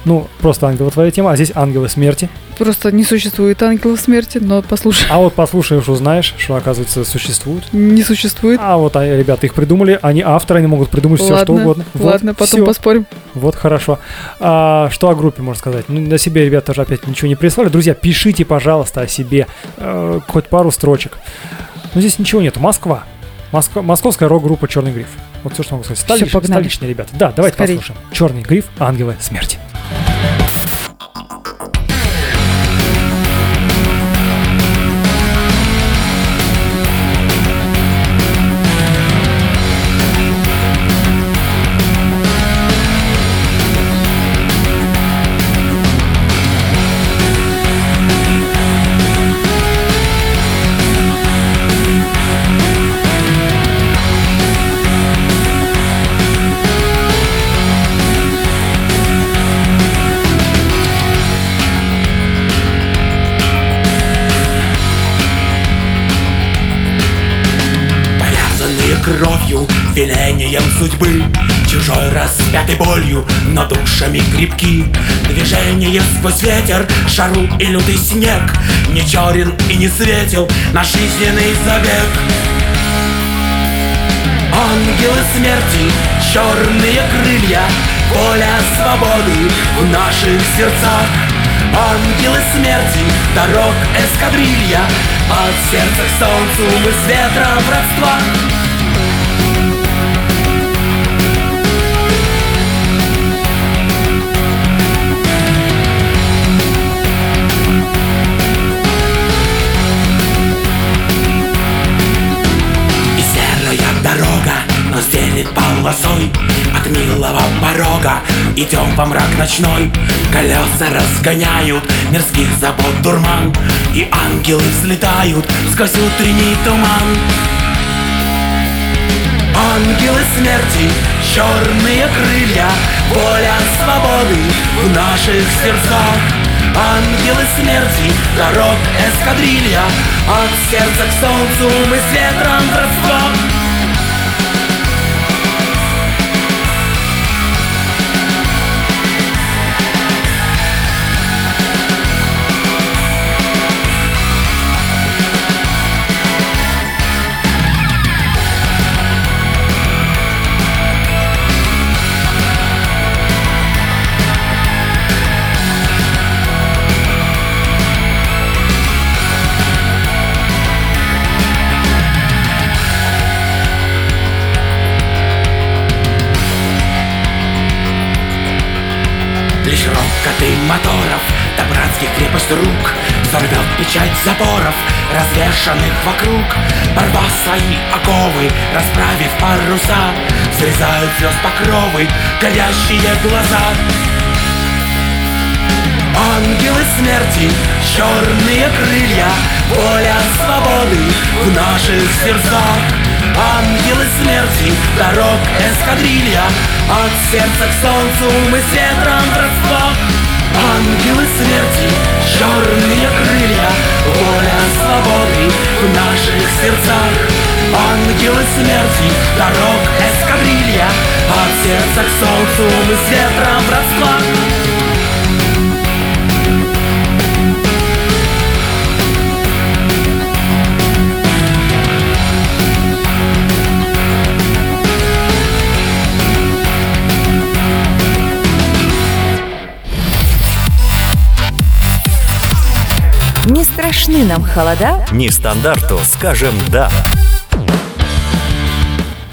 Ну, просто ангелы твоя тема, а здесь ангелы смерти. Просто не существует ангелов смерти, но послушай, А вот послушаешь, узнаешь, что, оказывается, существует. не существует. А вот а, ребята их придумали, они авторы, они могут придумать все, что ладно, угодно. Вот, ладно, потом всё. поспорим. Вот хорошо. А, что о группе можно сказать? Ну, на себе ребята тоже опять ничего не прислали. Друзья, пишите, пожалуйста, о себе э, хоть пару строчек. Но здесь ничего нету. Москва. Москва московская рок-группа Черный гриф. Вот все, что могу сказать. Столич- погнали. столичные ребята. Да, давайте Скорей. послушаем. Черный гриф, ангелы смерти. Повязанные велением судьбы Чужой распятой болью, но душами крепки. Движение сквозь ветер, шару и лютый снег. Не черен и не светил наш жизненный забег. Ангелы смерти, черные крылья Воля свободы в наших сердцах. Ангелы смерти, дорог эскадрилья От сердца к солнцу мы с ветром в родства нас делит полосой От милого порога идем во мрак ночной. Колеса разгоняют мирских забот дурман И ангелы взлетают сквозь утренний туман. Ангелы смерти, черные крылья Воля свободы в наших сердцах. Ангелы смерти, дорог эскадрилья От сердца к солнцу мы с ветром в до братских крепость рук Взорвет печать заборов, развешанных вокруг. Порвав свои оковы, расправив паруса Срезают звезд покровы, горящие глаза. Ангелы смерти, черные крылья Воля свободы в наших сердцах. Ангелы смерти, дорог эскадрилья От сердца к солнцу мы с ветром в родствах Ангелы смерти, черные крылья Воля свободы в наших сердцах. Ангелы смерти, дорог эскадрилья От сердца к солнцу мы с ветром в Не страшны нам холода, Нестандарту скажем «да».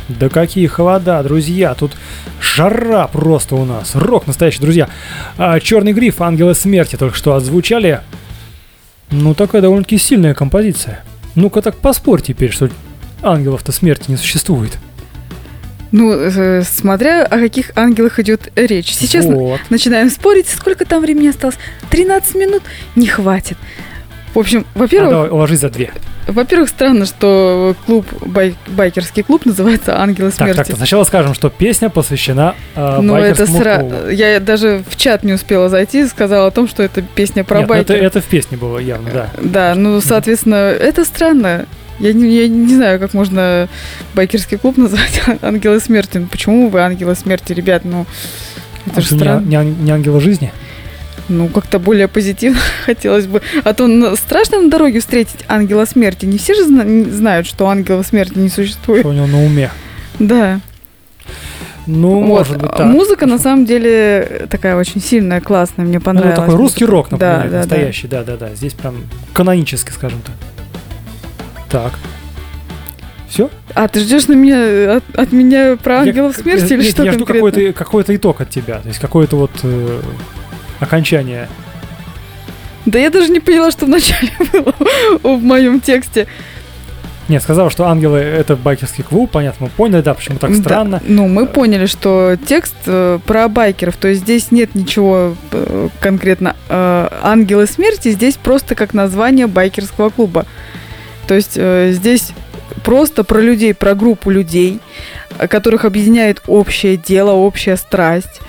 Да какие холода, друзья, тут жара просто у нас. Рок настоящий, друзья. А, Черный гриф, Ангелы смерти только что отзвучали. Ну, такая довольно-таки сильная композиция. Ну-ка так поспорь теперь, что ангелов-то смерти не существует. Ну, э, смотря о каких ангелах идет речь. Сейчас Вот. начинаем спорить, сколько там времени осталось. 13 минут? Не хватит. В общем, А, во-первых, давай, ложись за две. во-первых, странно, что клуб, бай- байкерский клуб называется «Ангелы смерти». так, так, сначала скажем, что песня посвящена э, ну, это сра... клубу. Я даже в чат не успела зайти, сказала о том, что это песня про Нет, ну это, это в песне было явно, да. Да, ну, соответственно, это странно. Я не, я не знаю, как можно байкерский клуб назвать «Ангелы смерти». Ну, почему вы «Ангелы смерти», ребят? Ну, это А же что, не, странно. не, не ангела жизни? Ну, как-то более позитивно хотелось бы. А то страшно на дороге встретить ангела смерти. Не все же знают, что ангела смерти не существует. Что у него на уме? Да. Ну, Вот. может быть, так. Музыка на самом деле такая очень сильная, классная, мне Ну, понравилась. такой русский рок, например, да, да. настоящий, да, да, да. Здесь прям канонически, скажем так. Так. Все? А ты ждешь на меня от, от меня про ангелов смерти или нет, что Я жду какой-то, какой-то итог от тебя, то есть какое-то вот э, окончание. Да я даже не поняла, что вначале было в моем тексте. Нет, сказал, что ангелы это байкерский клуб, понятно, мы поняли, да, почему так Да, странно. ну, мы поняли, что текст э, про байкеров, то есть здесь нет ничего э, конкретно э, ангелы смерти, здесь просто как название байкерского клуба. То есть э, здесь просто про людей, про группу людей, которых объединяет общее дело, общая страсть.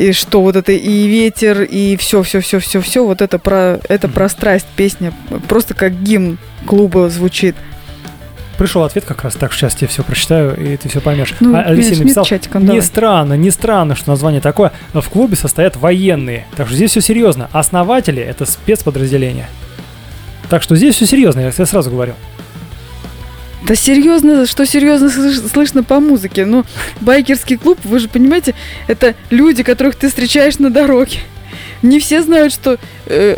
И что вот это и ветер, и все, все, все, все, все, вот это про это про страсть песня, просто как гимн клуба звучит. Пришел ответ как раз так, сейчас тебе все прочитаю, и ты все поймешь. Ну, а Алексей написал, чатиком не давай. странно, не странно, что название такое. В клубе состоят военные, так что здесь все серьезно. Основатели — это спецподразделения. Так что здесь все серьезно, я тебе сразу говорю. Да серьезно, что серьезно слыш- слышно по музыке? Ну, байкерский клуб, вы же понимаете, это люди, которых ты встречаешь на дороге. Не все знают, что... э,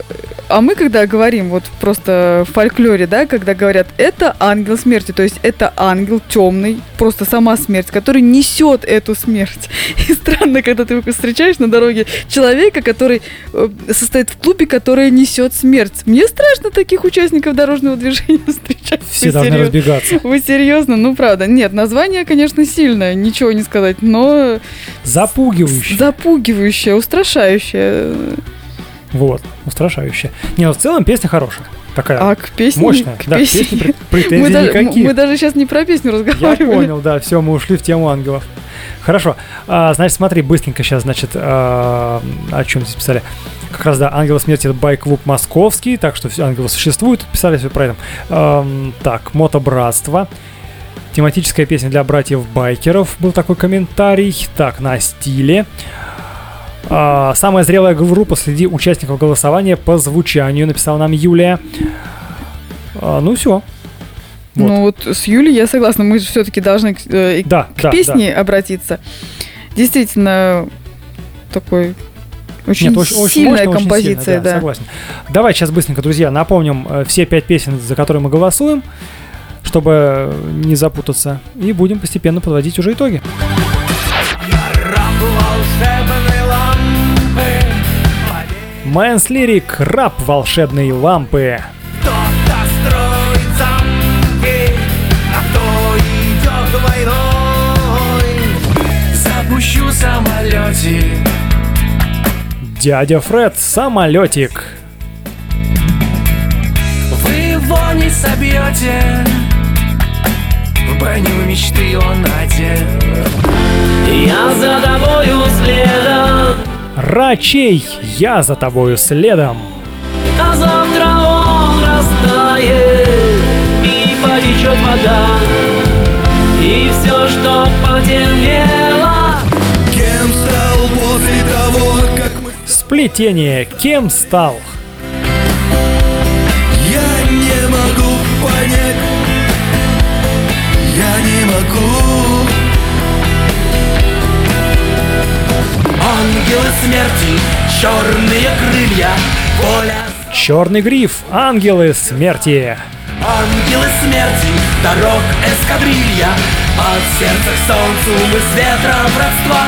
а мы когда говорим, вот просто в фольклоре, да, когда говорят, это ангел смерти, то есть это ангел темный, просто сама смерть, который несет эту смерть. И странно, когда ты встречаешь на дороге человека, который э, состоит в клубе, который несет смерть. Мне страшно таких участников дорожного движения встречать. Все Вы должны серьезно? разбегаться. Вы серьезно? Ну, правда. Нет, название, конечно, сильное, ничего не сказать, но Запугивающе. запугивающее, устрашающее. Вот, устрашающе. Не, ну в целом песня хорошая. Такая А к песне... мощная. к Да, песне- песне пре- мы, претензий даже, никаких. мы даже сейчас не про песню Я разговаривали. понял, да, все, мы ушли в тему ангелов. Хорошо, а, значит, смотри, быстренько сейчас, значит, а, о чем здесь писали. Как раз, да, Ангелы смерти это байк-клуб московский, так что все ангелы существуют, писали все про это. Ам, так, мотобратство. Тематическая песня для братьев-байкеров, был такой комментарий. Так, на стиле. А, самая зрелая группа среди участников голосования по звучанию, написала нам Юлия. А, ну все. Вот. Ну вот с Юлей я согласна, мы же все-таки должны к, э, Да, к да, песне обратиться. Действительно, такой очень, Нет, очень, очень сильная очень композиция, сильно, да. Согласен. Давай сейчас быстренько, друзья, напомним э, все пять песен, за которые мы голосуем, чтобы не запутаться, и будем постепенно подводить уже итоги. Раб волшебной лампы Мэнс Лирик, раб волшебной лампы. Запущу самолетик Дядя Фред, самолетик. Вы его не собьете В броню мечты он одет Я за тобою следом Рачей, я за тобою следом. А завтра он растает И потечет вода И все, что потемнело Кем стал после того, как мы... Сплетение, кем стал? Ангелы смерти, черные крылья Воля. Черный гриф, ангелы смерти. Ангелы смерти, дорог эскадрилья. От сердца к солнцу мы с ветром родства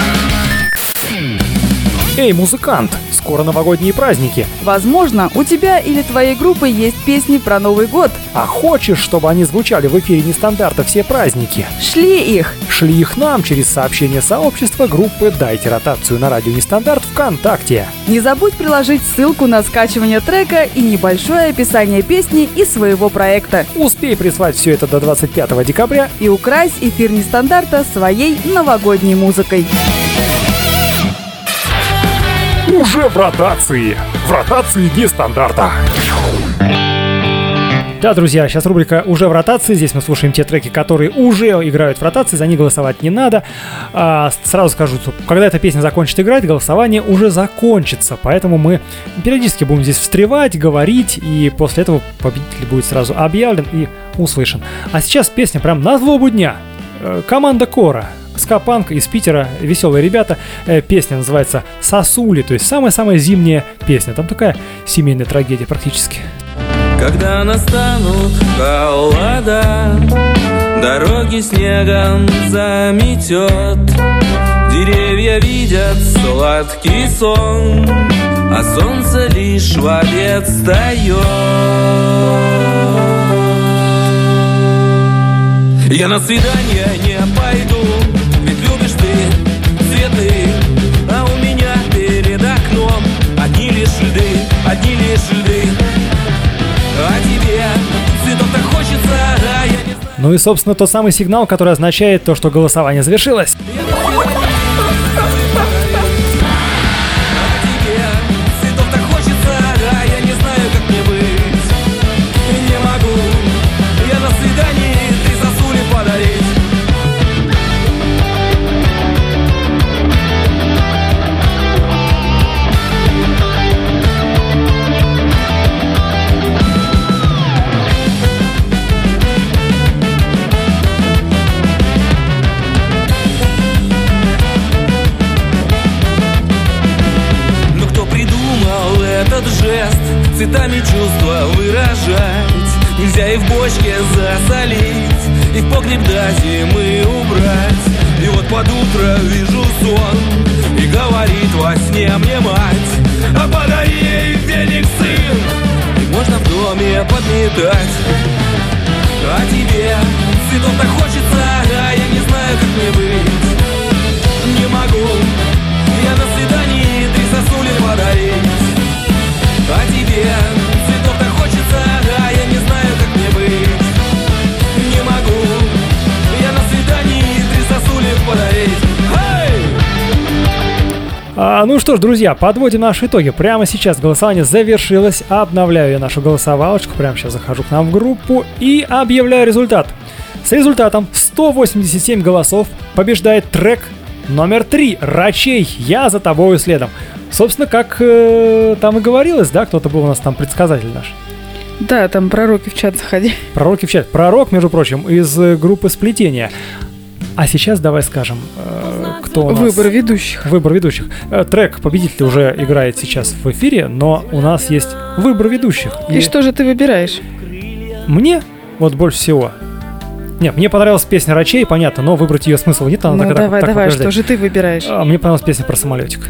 Эй, музыкант, скоро новогодние праздники. Возможно, у тебя или твоей группы есть песни про Новый год. А хочешь, чтобы они звучали в эфире нестандарта все праздники? Шли их. Шли их нам через сообщение сообщества группы «Дайте ротацию» на радио Нестандарт ВКонтакте. Не забудь приложить ссылку на скачивание трека и небольшое описание песни и своего проекта. Успей прислать все это до 25 декабря И укрась эфир нестандарта своей новогодней музыкой. Уже в ротации. В ротации нестандарта. Да, друзья, сейчас рубрика «Уже в ротации». Здесь мы слушаем те треки, которые уже играют в ротации, за них голосовать не надо. А, сразу скажу, что когда эта песня закончит играть, голосование уже закончится. Поэтому мы периодически будем здесь встревать, говорить, и после этого победитель будет сразу объявлен и услышан. А сейчас песня прям на злобу дня. Э, Команда Кора. Скапанк из Питера, веселые ребята. Э, Песня называется «Сосули», то есть самая-самая зимняя песня. Там такая семейная трагедия практически. Когда настанут холода Дороги снегом заметет Деревья видят сладкий сон А солнце лишь в обед встает Я на свидание Ну и, собственно, тот самый сигнал, который означает то, что голосование завершилось. А, ну что ж, друзья, подводим наши итоги. Прямо сейчас голосование завершилось. Обновляю я нашу голосовалочку. Прямо сейчас захожу к нам в группу и объявляю результат. С результатом 187 голосов побеждает трек номер 3 «Рачей. Я за тобою следом». Собственно, как э, там и говорилось, да, кто-то был у нас там предсказатель наш. Да, там пророки в чат заходи. Пророки в чат. Пророк, между прочим, из э, группы «Сплетение». А сейчас давай скажем, э, кто у нас... Выбор ведущих. Выбор ведущих. Э, Трек победитель уже играет сейчас в эфире, но у нас есть выбор ведущих. И что же ты выбираешь? Мне вот больше всего. Нет, мне понравилась песня Рачей, понятно, но выбрать ее смысл нет, она Ну так- давай, так давай, подожди. что же ты выбираешь? А, Мне понравилась песня про самолетик.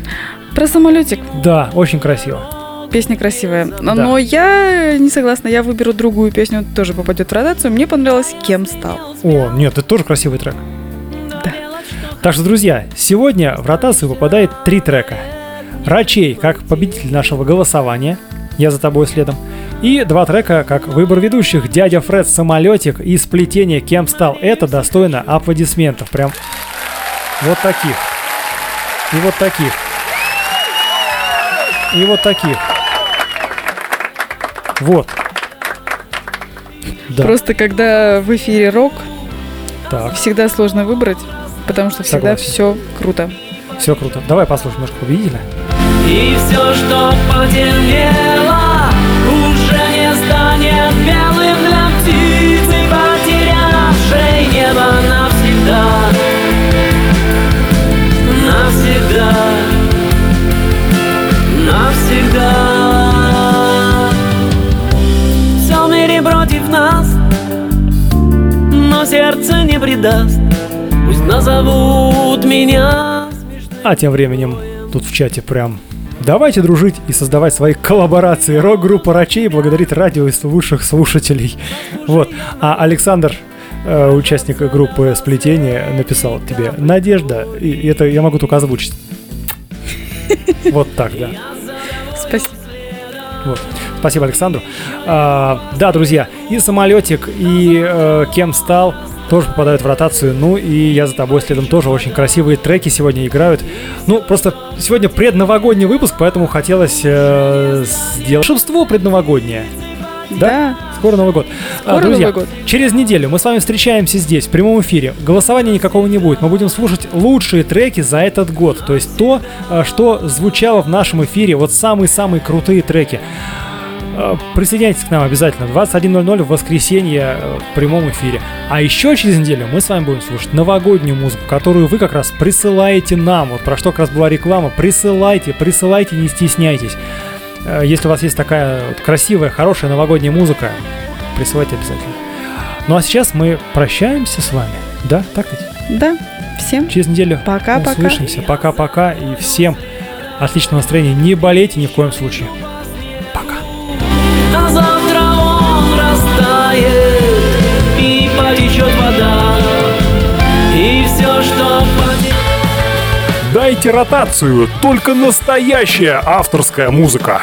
Про самолетик. Да, очень красиво. Песня красивая. Но, Да. но я не согласна. Я выберу другую песню, тоже попадет в ротацию. Мне понравилось «Кем стал». О, нет, это тоже красивый трек. Так что, друзья, сегодня в ротацию попадает три трека. Рачей, как победитель нашего голосования, я за тобой следом. И два трека, как выбор ведущих, дядя Фред самолетик и сплетение кем стал. Это достойно аплодисментов. Прям вот таких. И вот таких. И вот таких. Вот. Да. Просто когда в эфире рок, Так. всегда сложно выбрать, потому что всегда Согласен. все круто. Все круто. Давай послушаем немножко победителя. И все, что потемнело, уже не станет белым для птицы, потерявшей небо навсегда. Навсегда. Навсегда. Все в мире против нас, но сердце не предаст. Назовут меня А тем временем тут в чате прям Давайте дружить и создавать свои коллаборации. Рок-группа Рачей благодарит радио и лучших слушателей. Вот. А Александр, э, участник группы Сплетение, написал тебе Надежда, и это я могу только озвучить. Вот так, да. Вот. Спасибо Александру. А, да, друзья, и самолетик, и э, кем стал тоже попадают в ротацию. Ну и я за тобой следом тоже очень красивые треки сегодня играют. Ну, просто сегодня предновогодний выпуск, поэтому хотелось э, сделать волшебство предновогоднее. Да? Скоро Новый год. А, Скоро друзья, Новый год. через неделю мы с вами встречаемся здесь, в прямом эфире. Голосования никакого не будет. Мы будем слушать лучшие треки за этот год. То есть то, э, что звучало в нашем эфире. Вот самые-самые крутые треки. Э, Присоединяйтесь к нам обязательно. 21.00 в воскресенье в прямом эфире. А еще через неделю мы с вами будем слушать новогоднюю музыку, которую вы как раз присылаете нам. Вот про что как раз была реклама. Присылайте, присылайте, не стесняйтесь. Э, Если у вас есть такая вот красивая, хорошая новогодняя музыка, присылайте обязательно. Ну а сейчас мы прощаемся с вами. Да, так ведь? Да, всем Через неделю Пока-пока. услышимся. Пока-пока. И всем отличного настроения. Не болейте ни в коем случае. Дайте ротацию, только настоящая авторская музыка.